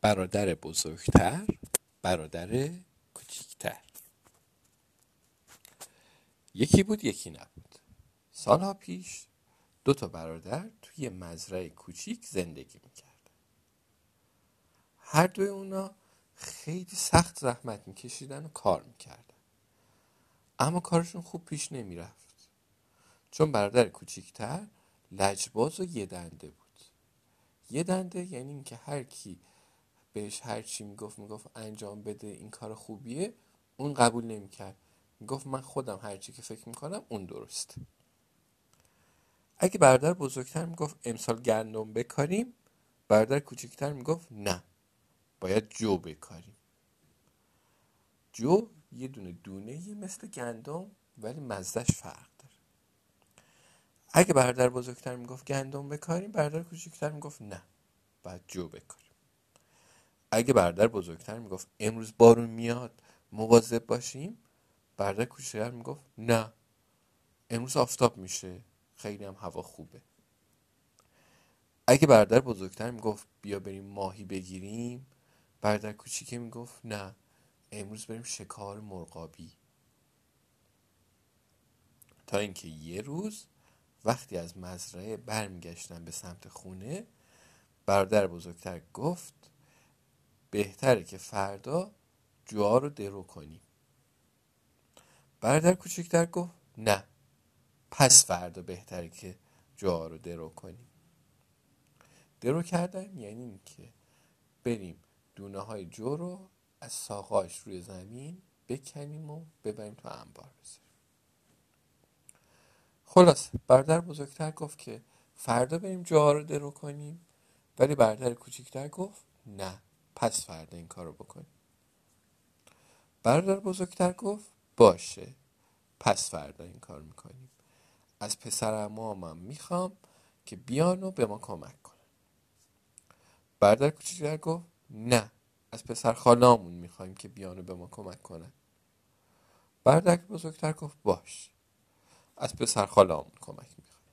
برادر بزرگتر برادر کوچیکتر. یکی بود یکی نبود. سالها پیش دو تا برادر توی مزرعه کوچیک زندگی می‌کرد هر دوی اونا خیلی سخت زحمت میکشیدن و کار می‌کردن. اما کارشون خوب پیش نمی‌رفت. چون برادر کوچیکتر لجباز و یه دنده بود. یه دنده یعنی اینکه هر کی بهش هر چی می‌گفت می‌گفت انجام بده این کار خوبیه. اون قبول نمی‌کرد. می‌گفت من خودم هر چی که فکر می‌کنم اون درست. اگه برادر بزرگتر می‌گفت امسال گندم بکاریم برادر کوچکتر می‌گفت نه باید جو بکاریم. جو یه دونه دونه یه مثل گندم ولی مزدش فرق داره. اگه برادر بزرگتر می‌گفت گندم بکاریم برادر کوچکتر می‌گفت نه باید جو بکاریم. اگه برادر بزرگتر می‌گفت امروز بارون میاد مواظب باشیم؟ برادر کوچکتر می‌گفت نه. امروز آفتاب میشه. خیلی هم هوا خوبه. اگه برادر بزرگتر می‌گفت بیا بریم ماهی بگیریم برادر کوچیکه می‌گفت نه. امروز بریم شکار مرغابی. تا اینکه یه روز وقتی از مزرعه برمیگشتن به سمت خونه برادر بزرگتر گفت بهتره که فردا جوها رو درو کنیم. برادر کوچکتر گفت نه پس فردا بهتره که جوها رو درو کنیم. درو کردن یعنی اینکه بریم دونه های جو رو از ساقاش روی زمین بکنیم و ببریم تو انبار بذاریم. خلاص برادر بزرگتر گفت که فردا بریم جوها رو درو کنیم ولی برادر کوچکتر گفت نه. پس فردا این کار رو بکنیم برادر بزرگتر گفت باشه. پس فردا این کار می‌کنیم. از پسر امامم می‌خوام که بیان و به ما کمک کنن. برادر کوچکتر گفت نه از پسر خالامون می‌خوایم که بیان و به ما کمک کنن. برادر بزرگتر گفت باش. از پسر خالامون کمک می‌خوایم.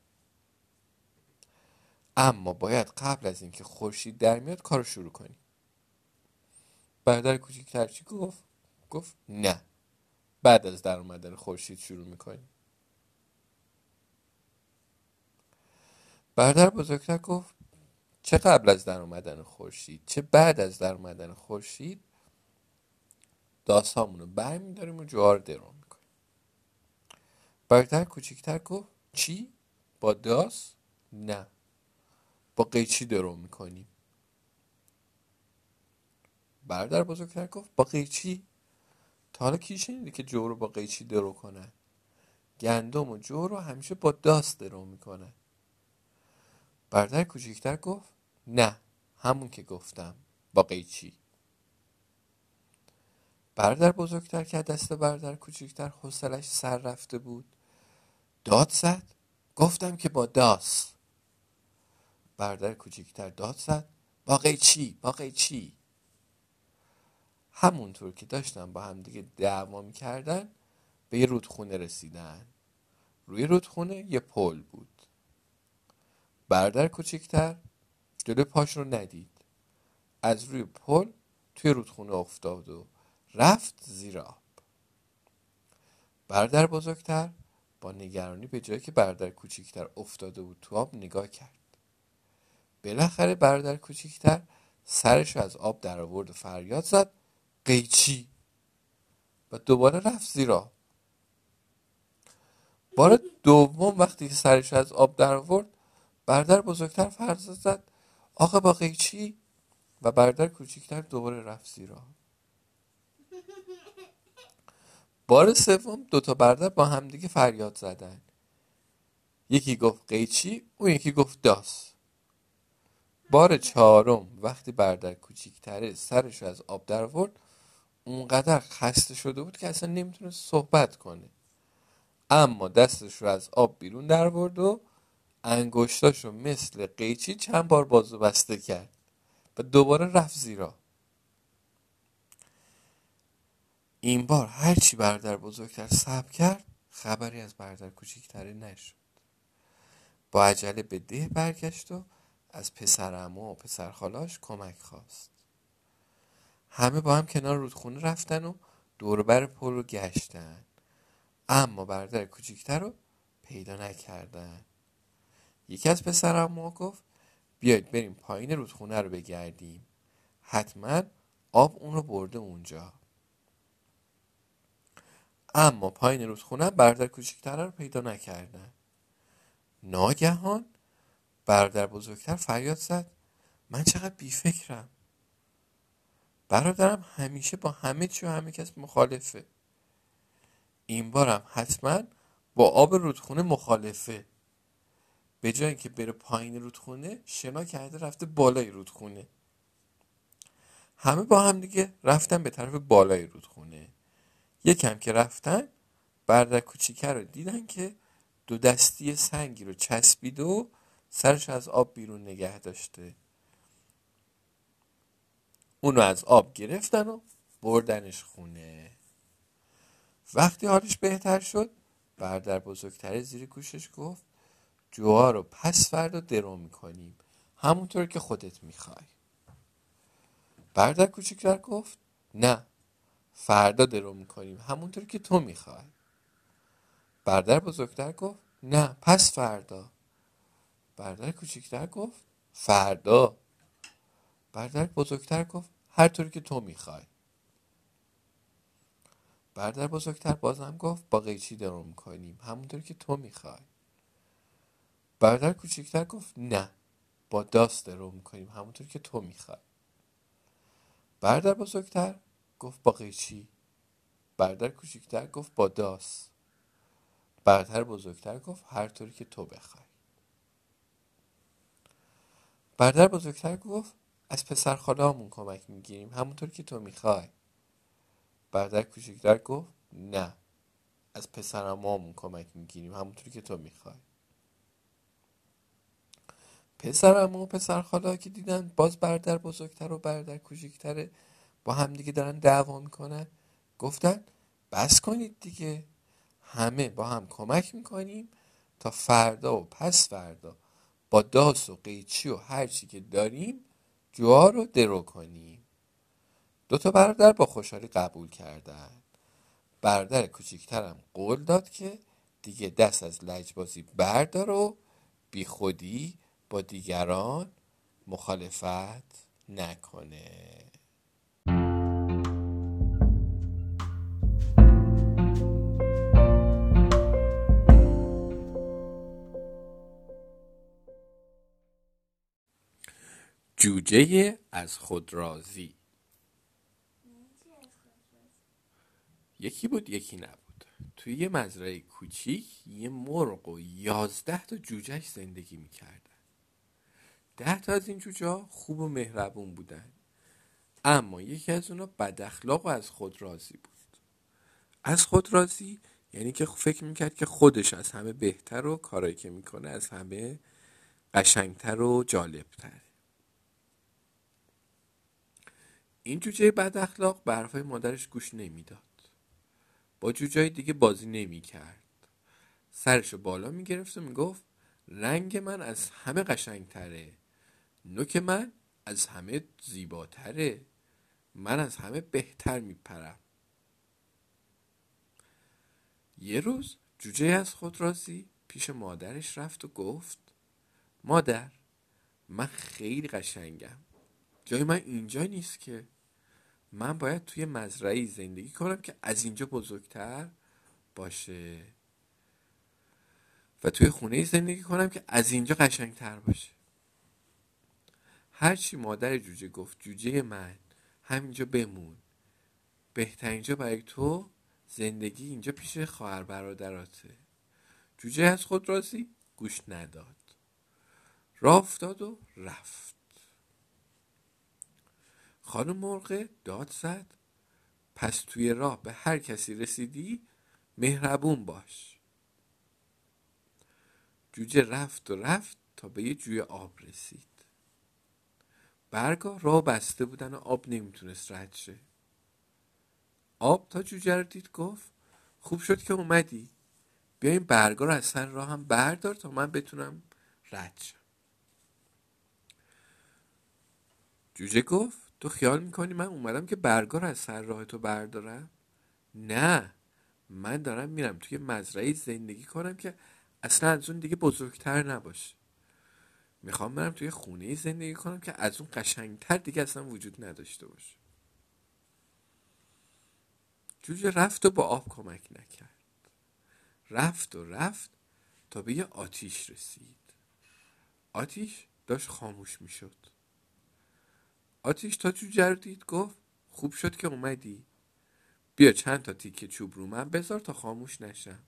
اما باید قبل از اینکه خورشید در میاد کارو شروع کنیم. برادر کوچکتر چی گفت؟ گفت نه. بعد از در اومدن خورشید شروع می‌کنیم. برادر بزرگتر گفت چه قبل از در اومدن خورشید؟ چه بعد از در اومدن خورشید؟ داستامون رو برمیداریم و جوار درو می‌کنیم. برادر کوچکتر گفت چی؟ با داس؟ نه. با قیچی درو می‌کنیم. برادر بزرگتر گفت با قیچی؟ تا حالا کی شنیده که جو رو با قیچی درو کنن گندم و جو رو همیشه با داست درو می‌کنن برادر کوچکتر گفت نه همون که گفتم با قیچی. برادر بزرگتر که دست برادر کوچکتر حوصلش سر رفته بود داد زد گفتم که با داس. برادر کوچکتر داد زد با قیچی با قیچی. همونطور که داشتن با هم دیگه دعوا می‌کردن به یه رودخونه رسیدن. روی رودخونه یه پل بود. برادر کوچکتر جلو پاش رو ندید. از روی پل توی رودخونه افتاد و رفت زیر آب. برادر بزرگتر با نگرانی به جایی که برادر کوچکتر افتاده بود تو آب نگاه کرد. بالاخره برادر کوچکتر سرش از آب در آورد و فریاد زد قیچی. و دوباره رفت زیرا. بار دوم وقتی سرش از آب در آورد برادر بزرگتر فرض زد آقا با قیچی؟ و برادر کوچکتر دوباره رفت زیرا. بار سوم دوتا برادر با همدیگه فریاد زدن. یکی گفت قیچی اون یکی گفت داس. بار چهارم وقتی برادر کوچیکتره سرش از آب در آورد اونقدر خسته شده بود که اصلا نمی‌تونه صحبت کنه. اما دستش رو از آب بیرون در برد و انگشتاشو مثل قیچی چند بار بازو بسته کرد و دوباره رفت زیرا این بار هرچی بردر بزرگتر سب کرد خبری از بردر کوچیکتره نشد. با عجله به ده برگشت و از پسر امو و پسر خالاش کمک خواست. همه با هم کنار رودخونه رفتن و دوربر پل رو گشتن. اما برادر کوچیکتر رو پیدا نکردن. یکی از پسرم گفت بیاید بریم پایین رودخونه رو بگردیم. حتما آب اون رو برده اونجا. اما پایین رودخونه برادر کوچیکتر رو پیدا نکردن. ناگهان برادر بزرگتر فریاد زد من چقدر بیفکرم. برادرم همیشه با همه چی و همه کس مخالفه. این بارم حتما با آب رودخونه مخالفه. به جای که بره پایین رودخونه شنا کرده رفته بالای رودخونه. همه با هم دیگه رفتن به طرف بالای رودخونه. یکم که رفتن برادر کوچیکه رو دیدن که دو دستی سنگی رو چسبید و سرش از آب بیرون نگه داشته. اونو از آب گرفتن و بردنش خونه. وقتی حالش بهتر شد برادر بزرگتر زیر گوشش گفت جوها رو پس فردا درو می‌کنیم. همونطور که خودت می‌خوای. برادر کوچکتر گفت نه فردا درو می‌کنیم. همونطور که تو می‌خوای. برادر بزرگتر گفت نه پس فردا. برادر کوچکتر گفت فردا. برادر بزرگتر گفت هر طوری که تو می‌خوای. برادر بزرگتر بازم گفت با قیچی درو می‌کنیم. همونطور که تو می‌خوای. برادر کوچکتر گفت نه با داست درو می‌کنیم. همونطور که تو می‌خوای. برادر بزرگتر گفت با قیچی. برادر کوچکتر گفت با داست برادر بزرگتر گفت هر طوری که تو بخوای. برادر بزرگتر گفت از پسر خالهامون کمک می‌گیریم. همونطور که تو می‌خوای. برادر کوچکتر گفت نه. از پسرمامون کمک می‌گیریم. همونطور که تو می‌خوای. پسرم و پسر خاله که دیدن باز برادر بزرگتر و برادر کوچکتره با هم دیگه دارن دعوا می‌کنن. گفتن بس کنید دیگه. همه با هم کمک می‌کنیم تا فردا و پس فردا با داس و قیچی و هر چی که داریم جوها رو درو کنیم دو تا برادر با خوشحالی قبول کردن. برادر کوچیکترم قول داد که دیگه دست از لجبازی بردار و بی خودی با دیگران مخالفت نکنه. جوجه از خود راضی. یکی بود یکی نبود. توی یه مزرعه کوچیک یه مرغ و یازده تا جوجهش زندگی می‌کردن. ده تا از این جوجه خوب و مهربون بودن. اما یکی از اونا بد اخلاق و از خود راضی بود. از خود راضی یعنی که فکر می‌کرد که خودش از همه بهتر و کارایی که می‌کنه از همه قشنگتر و جالبتره این جوجه بد اخلاق به حرفای مادرش گوش نمی‌داد. با جوجه دیگه بازی نمی‌کرد. سرشو بالا می‌گرفت و می‌گفت رنگ من از همه قشنگتره. نوک من از همه زیباتره. من از همه بهتر میپرم. یه روز جوجه از خود رازی پیش مادرش رفت و گفت مادر من خیلی قشنگم. جای من اینجا نیست که من باید توی مزرعی زندگی کنم که از اینجا بزرگتر باشه. و توی خونه زندگی کنم که از اینجا قشنگتر باشه. هرچی مادر جوجه گفت جوجه من همینجا بمون. بهترین جا برای تو زندگی اینجا پیش خواهر برادراته. جوجه از خود راضی گوش نداد. راه افتاد و رفت. خانم مرغ داد زد. پس توی راه به هر کسی رسیدی مهربون باش. جوجه رفت و رفت تا به یه جوی آب رسید. برگا راه بسته بودن و آب نمی‌تونست رد شه. آب تا جوجه رو دید گفت خوب شد که اومدی. بیا این برگا رو از سر راه هم بردار تا من بتونم رد شم. جوجه گفت تو خیال می‌کنی من اومدم که برگار از سر راه تو بردارم؟ نه. من دارم میرم توی مزرعه زندگی کنم که اصلا از اون دیگه بزرگتر نباشه. می‌خوام برم توی خونه زندگی کنم که از اون قشنگتر دیگه اصلا وجود نداشته باشه. جوجه رفت و با آب کمک نکرد. رفت و رفت تا به یه آتیش رسید. آتیش داشت خاموش می‌شد. آتیش تا جوجه رو دید گفت خوب شد که اومدی. بیا چند تا تیکه چوب رو من بذار تا خاموش نشم.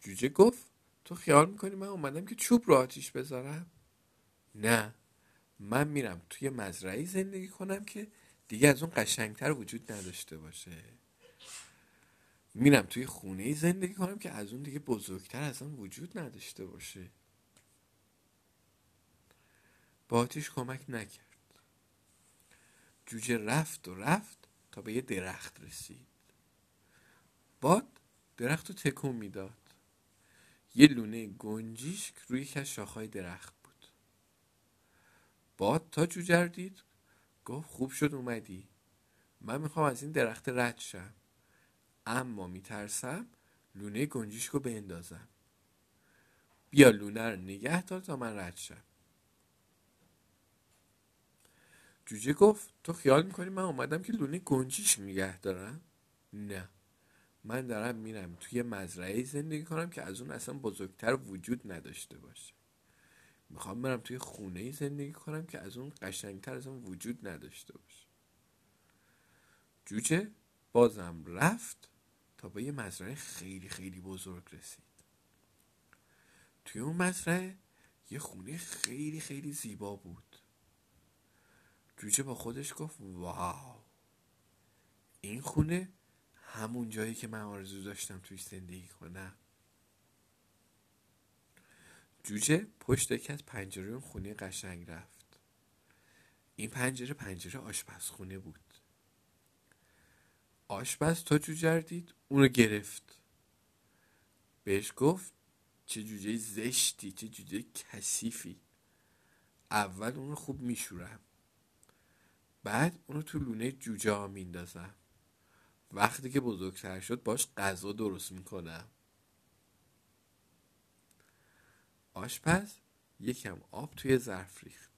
جوجه گفت تو خیال می‌کنی من اومدم که چوب رو آتیش بذارم؟ نه من میرم توی مزرعی زندگی کنم که دیگه از اون قشنگتر وجود نداشته باشه. میرم توی خونه زندگی کنم که از اون دیگه بزرگتر از اون وجود نداشته باشه. با کمک نکرد. جوجه رفت و رفت تا به یه درخت رسید. باد درخت رو تکون می‌داد. یه لونه گنجیشک روی یکی از شاخهای درخت بود. باد تا جوجه دید گفت خوب شد اومدی. من می‌خوام از این درخت رد شم. اما میترسم لونه گنجیشک رو بندازم. بیا لونه رو نگه دار تا من رد شم. جوجه گفت تو خیال می‌کنی من اومدم که لونه گنجیش نگه دارم؟ نه. من دارم میرم توی مزرعه زندگی کنم که از اون اصلا بزرگتر وجود نداشته باشه. می‌خوام برم توی خونه زندگی کنم که از اون قشنگتر از اون وجود نداشته باشه. جوجه بازم رفت تا به یه مزرعه خیلی خیلی بزرگ رسید. توی اون مزرعه یه خونه خیلی خیلی زیبا بود. جوجه با خودش گفت واو. این خونه همون جایی که من آرزو داشتم توی زندگی کنم. جوجه پشت یکی از پنجره اون خونه قشنگ رفت. این پنجره پنجره آشپزخونه بود. آشپز تا جوجه دید اونو گرفت. بهش گفت چه جوجه زشتی چه جوجه کثیفی. اول اونو خوب میشورم. بعد اونو تو لونه جوجه ها میندازم. وقتی که بزرگتر شد باش غذا درست می‌کنم. آشپز یکم آب توی ظرف ریخت.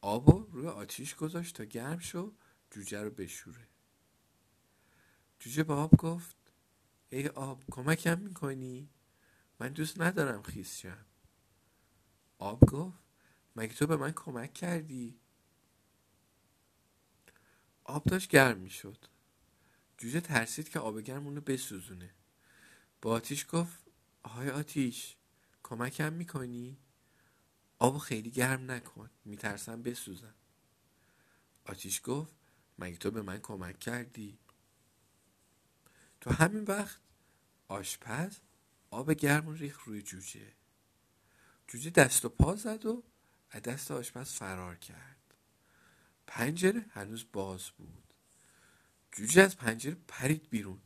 آب روی آتیش گذاشت تا گرم شو جوجه رو بشوره. جوجه به آب گفت ای آب کمکم می‌کنی؟ من دوست ندارم خیس شم. آب گفت مگه تو به من کمک کردی؟ آب داشت گرم می‌شد. جوجه ترسید که آب گرم اونو بسوزونه. با آتیش گفت آهای آتیش کمکم می‌کنی؟ آب خیلی گرم نکن میترسم بسوزم. آتیش گفت مگه تو به من کمک کردی؟ تو همین وقت آشپز آب گرم ریخ روی جوجه. جوجه دست و پا زد و از دست آشپز فرار کرد. پنجره هنوز باز بود. جوجه از پنجره پرید بیرون.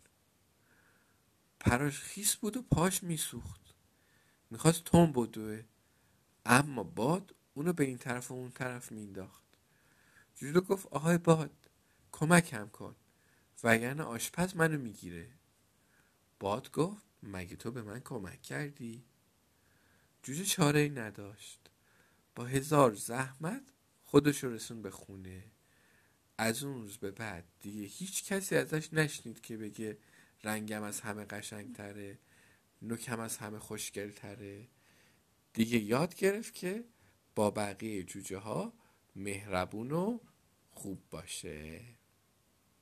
پراش خیس بود و پاش میسوخت. می‌خواست تون بدوه اما باد اونو به این طرف و اون طرف مینداخت جوجه گفت آهای باد کمکم کن. وگرنه آشپز منو می‌گیره. باد گفت مگه تو به من کمک کردی؟ جوجه چاره ای نداشت. با هزار زحمت خودشو رسون به خونه. از اون روز به بعد دیگه هیچ کسی ازش نشنید که بگه رنگم از همه قشنگتره نوکم از همه خوشگلتره. دیگه یاد گرفت که با بقیه جوجه ها مهربون و خوب باشه.